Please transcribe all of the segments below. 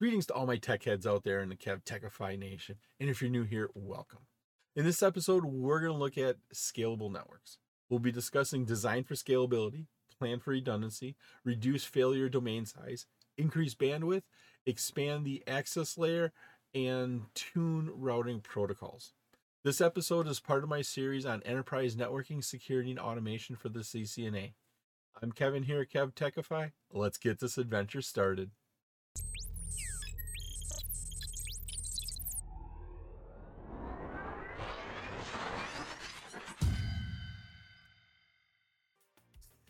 Greetings to all my tech heads out there in the KevTechify Nation. And if you're new here, welcome. In this episode, we're going to look at scalable networks. We'll be discussing design for scalability, plan for redundancy, reduce failure domain size, increase bandwidth, expand the access layer, and tune routing protocols. This episode is part of my series on enterprise networking, security, and automation for the CCNA. I'm Kevin here at KevTechify. Let's get this adventure started.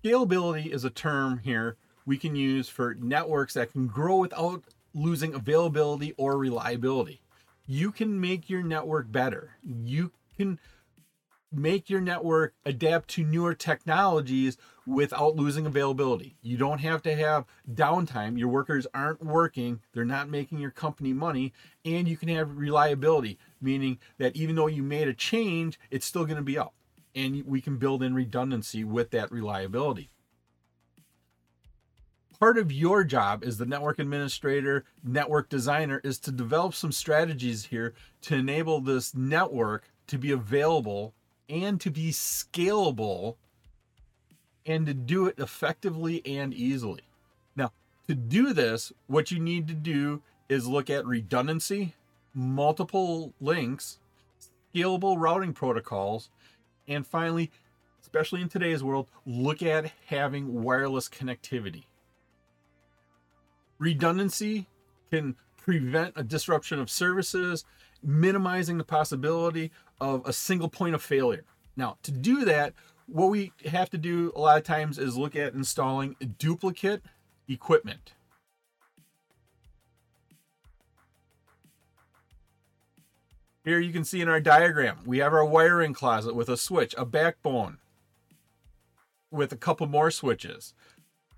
Scalability is a term here we can use for networks that can grow without losing availability or reliability. You can make your network better. You can make your network adapt to newer technologies without losing availability. You don't have to have downtime. Your workers aren't working, they're not making your company money, and you can have reliability, meaning that even though you made a change, it's still going to be up and we can build in redundancy with that reliability. Part of your job as the network administrator, network designer is to develop some strategies here to enable this network to be available and to be scalable and to do it effectively and easily. Now, to do this, what you need to do is look at redundancy, multiple links, scalable routing protocols, and finally, especially in today's world, look at having wireless connectivity. Redundancy can prevent a disruption of services, minimizing the possibility of a single point of failure. Now, to do that, what we have to do a lot of times is look at installing duplicate equipment. Here you can see in our diagram, we have our wiring closet with a switch, a backbone with a couple more switches.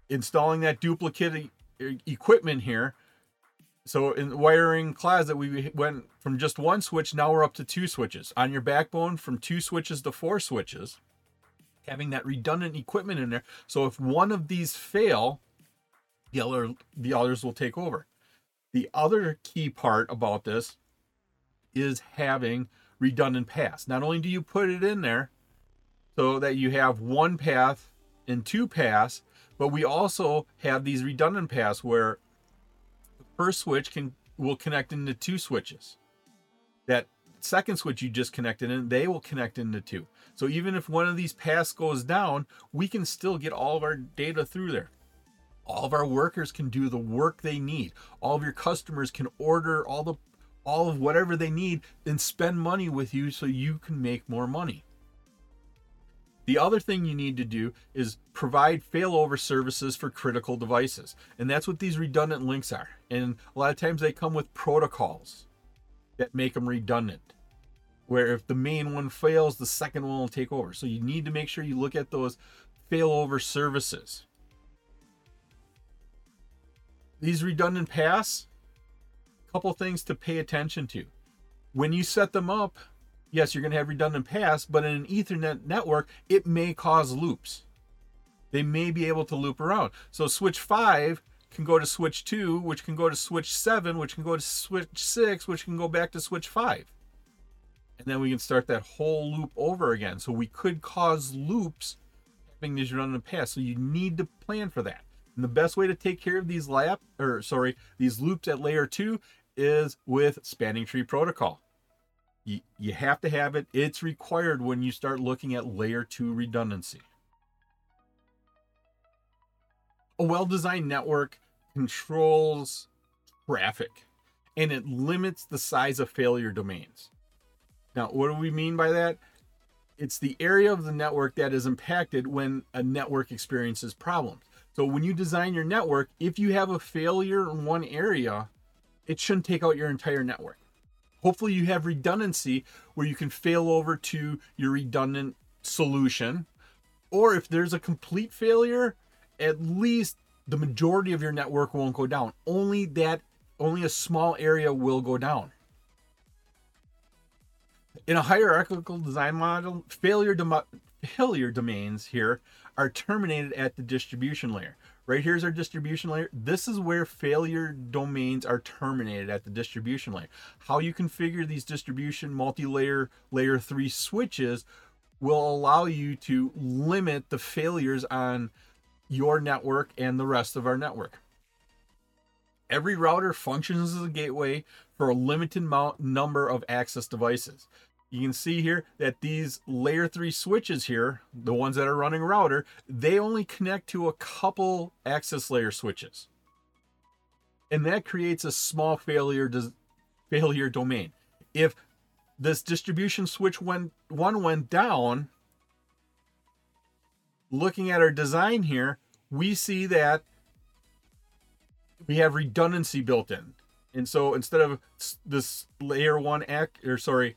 Installing that duplicate equipment here. So in the wiring closet, we went from just one switch, now we're up to two switches. On your backbone, from two switches to four switches. Having that redundant equipment in there. So if one of these fail, the other the others will take over. The other key part about this is having redundant paths. Not only do you put it in there so that you have one path and two paths, but we also have these redundant paths where the first switch can will connect into two switches. That second switch you just connected in, they will connect into two. So even if one of these paths goes down, we can still get all of our data through there. All of our workers can do the work they need. All of your customers can order all the all of whatever they need and spend money with you so you can make more money. The other thing you need to do is provide failover services for critical devices. And that's what these redundant links are. And a lot of times they come with protocols that make them redundant. Where if the main one fails, the second one will take over. So you need to make sure you look at those failover services. These redundant paths, couple things to pay attention to. When you set them up, yes, you're going to have redundant paths, but in an Ethernet network, it may cause loops. They may be able to loop around. So switch 5 can go to switch 2, which can go to switch 7, which can go to switch 6, which can go back to switch 5. And then we can start that whole loop over again. So we could cause loops having these redundant paths. So you need to plan for that. And the best way to take care of these lap or sorry, these loops at layer 2 is with spanning tree protocol. You, you have to have it. It's required when you start looking at layer two redundancy. A well designed network controls traffic and it limits the size of failure domains. Now, what do we mean by that? It's the area of the network that is impacted when a network experiences problems. So, when you design your network, if you have a failure in one area, it shouldn't take out your entire network. Hopefully, you have redundancy where you can fail over to your redundant solution. Or if there's a complete failure, at least the majority of your network won't go down. Only that, only a small area will go down. In a hierarchical design model, failure, failure domains here are terminated at the distribution layer. Right here's our distribution layer. This is where failure domains are terminated at the distribution layer. How you configure these distribution multi-layer layer 3 switches will allow you to limit the failures on your network and the rest of our network. Every router functions as a gateway for a limited number of access devices. You can see here that these layer 3 switches here, the ones that are running router, they only connect to a couple access layer switches. And that creates a small failure failure domain. If this distribution switch went one went down, looking at our design here, we see that we have redundancy built in. And so instead of this layer one act or sorry,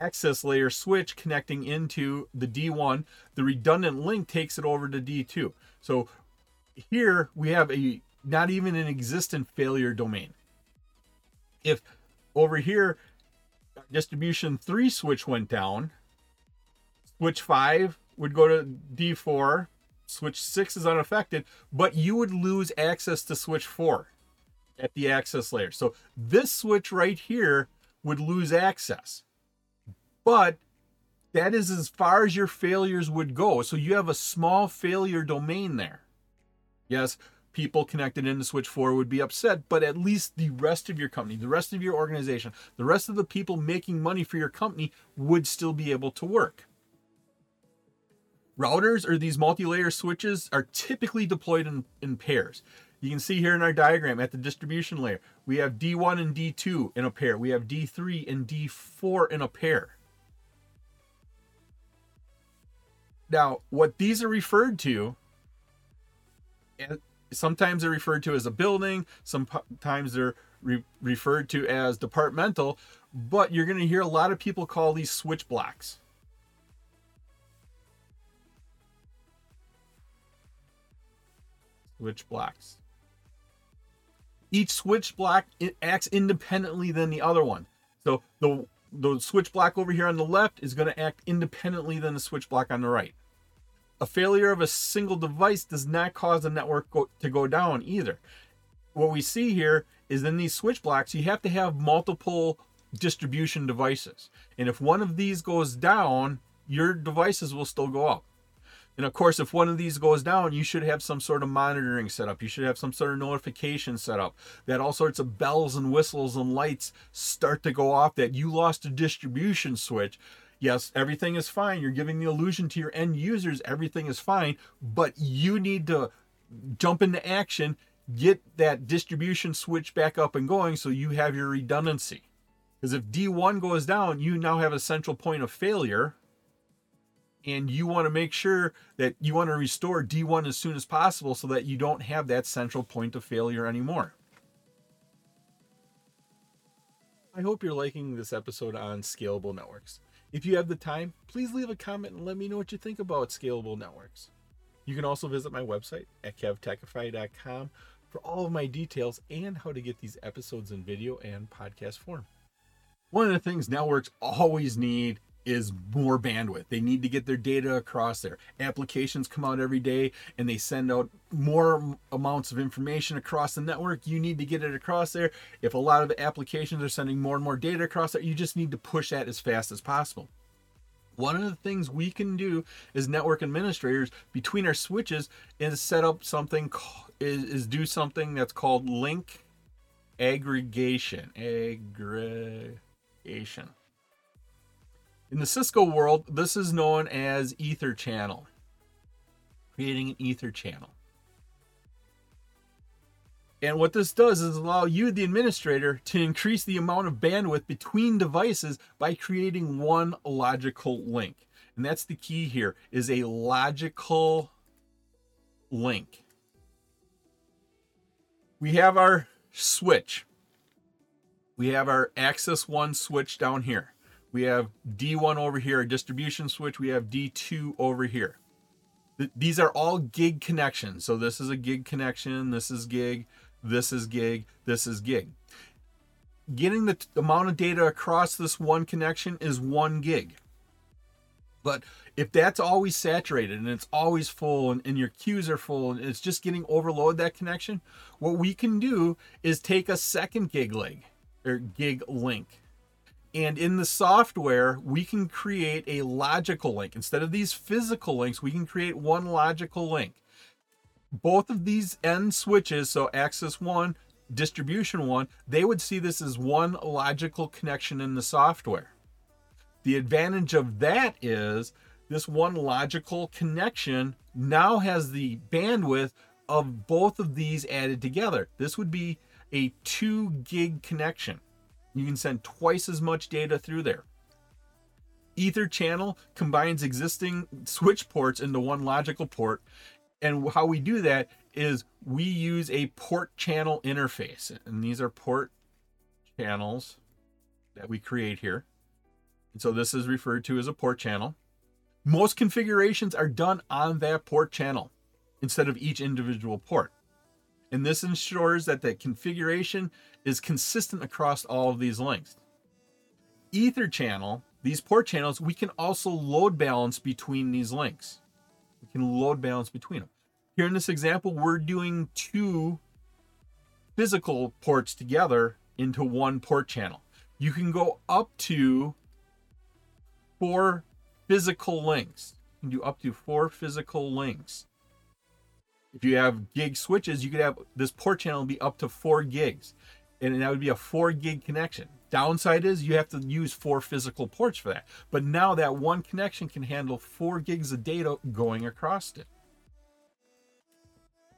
access layer switch connecting into the D1, the redundant link takes it over to D2. So here we have a not even an existent failure domain. If over here distribution 3 switch went down, switch 5 would go to D4, switch 6 is unaffected, but you would lose access to switch 4 at the access layer. So this switch right here would lose access. But that is as far as your failures would go. So you have a small failure domain there. Yes, people connected into switch 4 would be upset, but at least the rest of your company, the rest of your organization, the rest of the people making money for your company would still be able to work. Routers or these multi-layer switches are typically deployed in, in pairs. You can see here in our diagram at the distribution layer, we have D1 and D2 in a pair. We have D3 and D4 in a pair. Now, what these are referred to, and sometimes they're referred to as a building, sometimes they're re- referred to as departmental, but you're going to hear a lot of people call these switch blocks. Switch blocks. Each switch block acts independently than the other one. So the the switch block over here on the left is going to act independently than the switch block on the right. A failure of a single device does not cause the network go, to go down either. What we see here is in these switch blocks, you have to have multiple distribution devices. And if one of these goes down, your devices will still go up. And of course, if one of these goes down, you should have some sort of monitoring set up. You should have some sort of notification set up that all sorts of bells and whistles and lights start to go off that you lost a distribution switch. Yes, everything is fine. You're giving the illusion to your end users everything is fine, but you need to jump into action, get that distribution switch back up and going so you have your redundancy. Because if D1 goes down, you now have a central point of failure and you want to make sure that you want to restore D1 as soon as possible so that you don't have that central point of failure anymore. I hope you're liking this episode on scalable networks. If you have the time, please leave a comment and let me know what you think about scalable networks. You can also visit my website at kevtechify.com for all of my details and how to get these episodes in video and podcast form. One of the things networks always need is more bandwidth. They need to get their data across there. Applications come out every day and they send out more amounts of information across the network. You need to get it across there. If a lot of applications are sending more and more data across there, you just need to push that as fast as possible. One of the things we can do as network administrators between our switches is set up something is, is do something that's called link aggregation. Aggregation. In the Cisco world, this is known as Ether channel, creating an Ether channel. And what this does is allow you, the administrator, to increase the amount of bandwidth between devices by creating one logical link. And that's the key here is a logical link. We have our switch. We have our access one switch down here. We have D1 over here, a distribution switch. We have D2 over here. these are all gig connections. So this is a gig connection. This is gig. This is gig. This is gig. Getting the t- amount of data across this one connection is one gig. But if that's always saturated and it's always full and, and your queues are full and it's just getting overload that connection, what we can do is take a second gig link or gig link. And in the software, we can create a logical link. Instead of these physical links, we can create one logical link. Both of these end switches, so access one, distribution one, they would see this as one logical connection in the software. The advantage of that is this one logical connection now has the bandwidth of both of these added together. This would be a 2 gig connection. You can send twice as much data through there. Ether channel combines existing switch ports into one logical port. And how we do that is we use a port channel interface. And these are port channels that we create here. And so this is referred to as a port channel. Most configurations are done on that port channel instead of each individual port. And this ensures that the configuration is consistent across all of these links. Ether channel, these port channels, we can also load balance between these links. We can load balance between them. Here in this example, we're doing two physical ports together into one port channel. You can go up to four physical links. You can do up to four physical links. If you have gig switches, you could have this port channel be up to four gigs, and that would be a four gig connection. Downside is you have to use four physical ports for that. But now that one connection can handle four gigs of data going across it.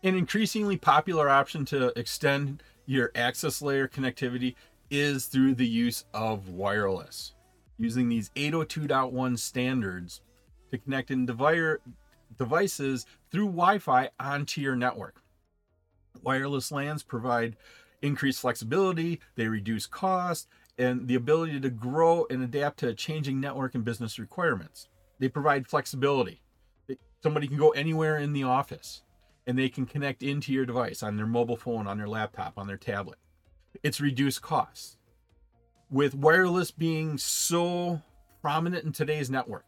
An increasingly popular option to extend your access layer connectivity is through the use of wireless using these 802.1 standards to connect in devices through Wi-Fi onto your network. Wireless LANs provide increased flexibility, they reduce cost, and the ability to grow and adapt to changing network and business requirements. They provide flexibility. Somebody can go anywhere in the office and they can connect into your device on their mobile phone, on their laptop, on their tablet. It's reduced costs with wireless being so prominent in today's network.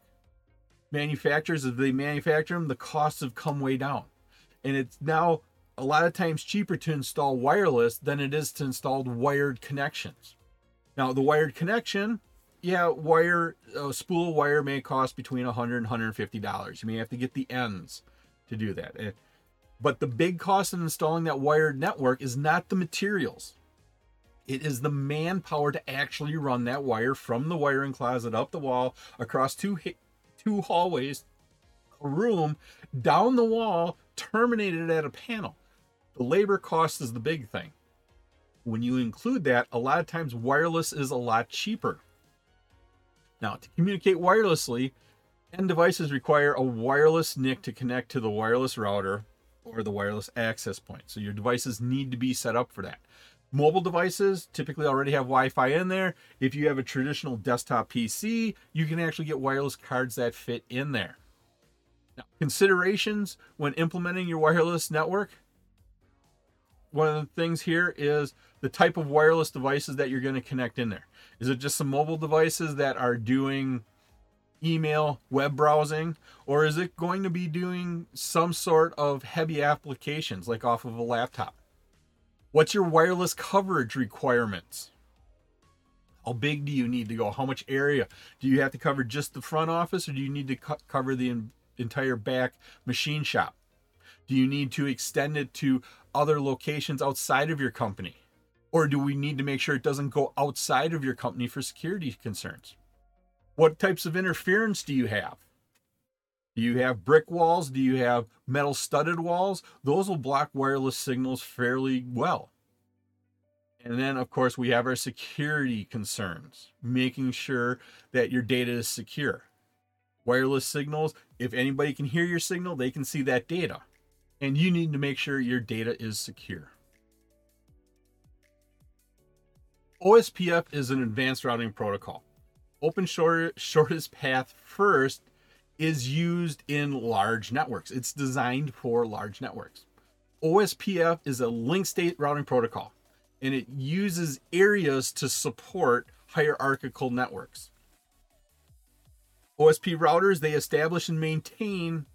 Manufacturers, as they manufacture them, the costs have come way down. And it's now a lot of times cheaper to install wireless than it is to install wired connections. Now, the wired connection, yeah, wire, a spool of wire may cost between 100 and 150 dollars. You may have to get the ends to do that. Eh, but the big cost in installing that wired network is not the materials. It is the manpower to actually run that wire from the wiring closet up the wall, across two two hallways, a room, down the wall, terminated at a panel. The labor cost is the big thing. When you include that, a lot of times wireless is a lot cheaper. Now, to communicate wirelessly, end devices require a wireless NIC to connect to the wireless router or the wireless access point. So your devices need to be set up for that. Mobile devices typically already have Wi Fi in there. If you have a traditional desktop PC, you can actually get wireless cards that fit in there. Now, considerations when implementing your wireless network. One of the things here is the type of wireless devices that you're going to connect in there. Is it just some mobile devices that are doing email, web browsing, or is it going to be doing some sort of heavy applications like off of a laptop? What's your wireless coverage requirements? How big do you need to go? How much area? Do you have to cover just the front office or do you need to co- cover the in- entire back machine shop? Do you need to extend it to other locations outside of your company? Or do we need to make sure it doesn't go outside of your company for security concerns? What types of interference do you have? Do you have brick walls? Do you have metal studded walls? Those will block wireless signals fairly well. And then, of course, we have our security concerns, making sure that your data is secure. Wireless signals, if anybody can hear your signal, they can see that data. And you need to make sure your data is secure. OSPF is an advanced routing protocol. Open short, shortest path first is used in large networks. It's designed for large networks. OSPF is a link state routing protocol and it uses areas to support hierarchical networks. OSP routers, they establish and maintain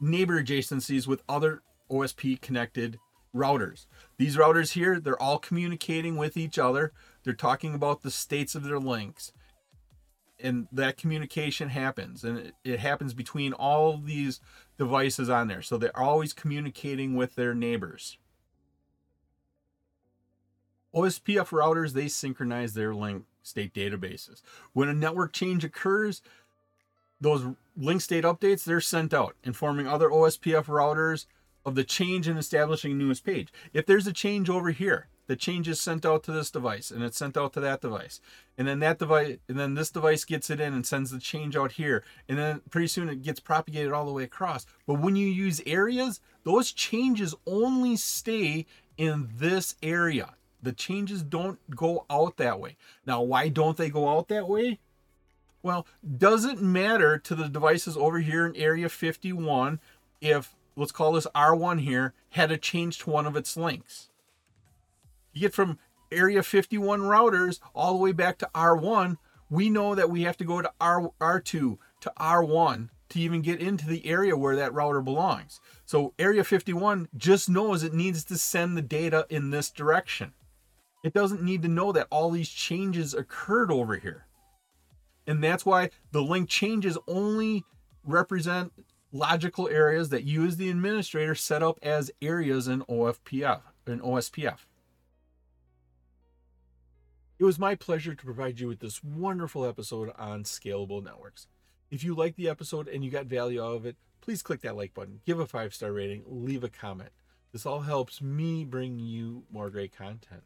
neighbor adjacencies with other OSP connected routers. These routers here, they're all communicating with each other. They're talking about the states of their links. And that communication happens. And it, it happens between all these devices on there. So they're always communicating with their neighbors. OSPF routers, they synchronize their link state databases. When a network change occurs, those link state updates, they're sent out, informing other OSPF routers of the change in establishing a newest page. If there's a change over here, the change is sent out to this device and it's sent out to that device. And then that device and then this device gets it in and sends the change out here. And then pretty soon it gets propagated all the way across. But when you use areas, those changes only stay in this area. The changes don't go out that way. Now, why don't they go out that way? Well, doesn't matter to the devices over here in area 51 if let's call this R1 here had a change to one of its links. You get from area 51 routers all the way back to R1, we know that we have to go to R, R2 to R1 to even get into the area where that router belongs. So area 51 just knows it needs to send the data in this direction. It doesn't need to know that all these changes occurred over here. And that's why the link changes only represent logical areas that you as the administrator set up as areas in OFPF in OSPF. It was my pleasure to provide you with this wonderful episode on scalable networks. If you liked the episode and you got value out of it, please click that like button, give a five star rating, leave a comment. This all helps me bring you more great content.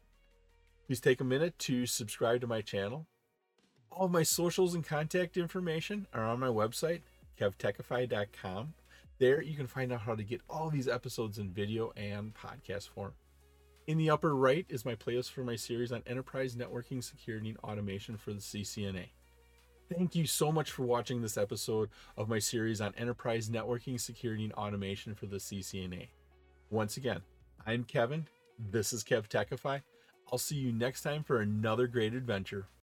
Please take a minute to subscribe to my channel. All my socials and contact information are on my website, kevtechify.com. There you can find out how to get all these episodes in video and podcast form. In the upper right is my playlist for my series on enterprise networking, security, and automation for the CCNA. Thank you so much for watching this episode of my series on enterprise networking, security, and automation for the CCNA. Once again, I'm Kevin. This is KevTechify. I'll see you next time for another great adventure.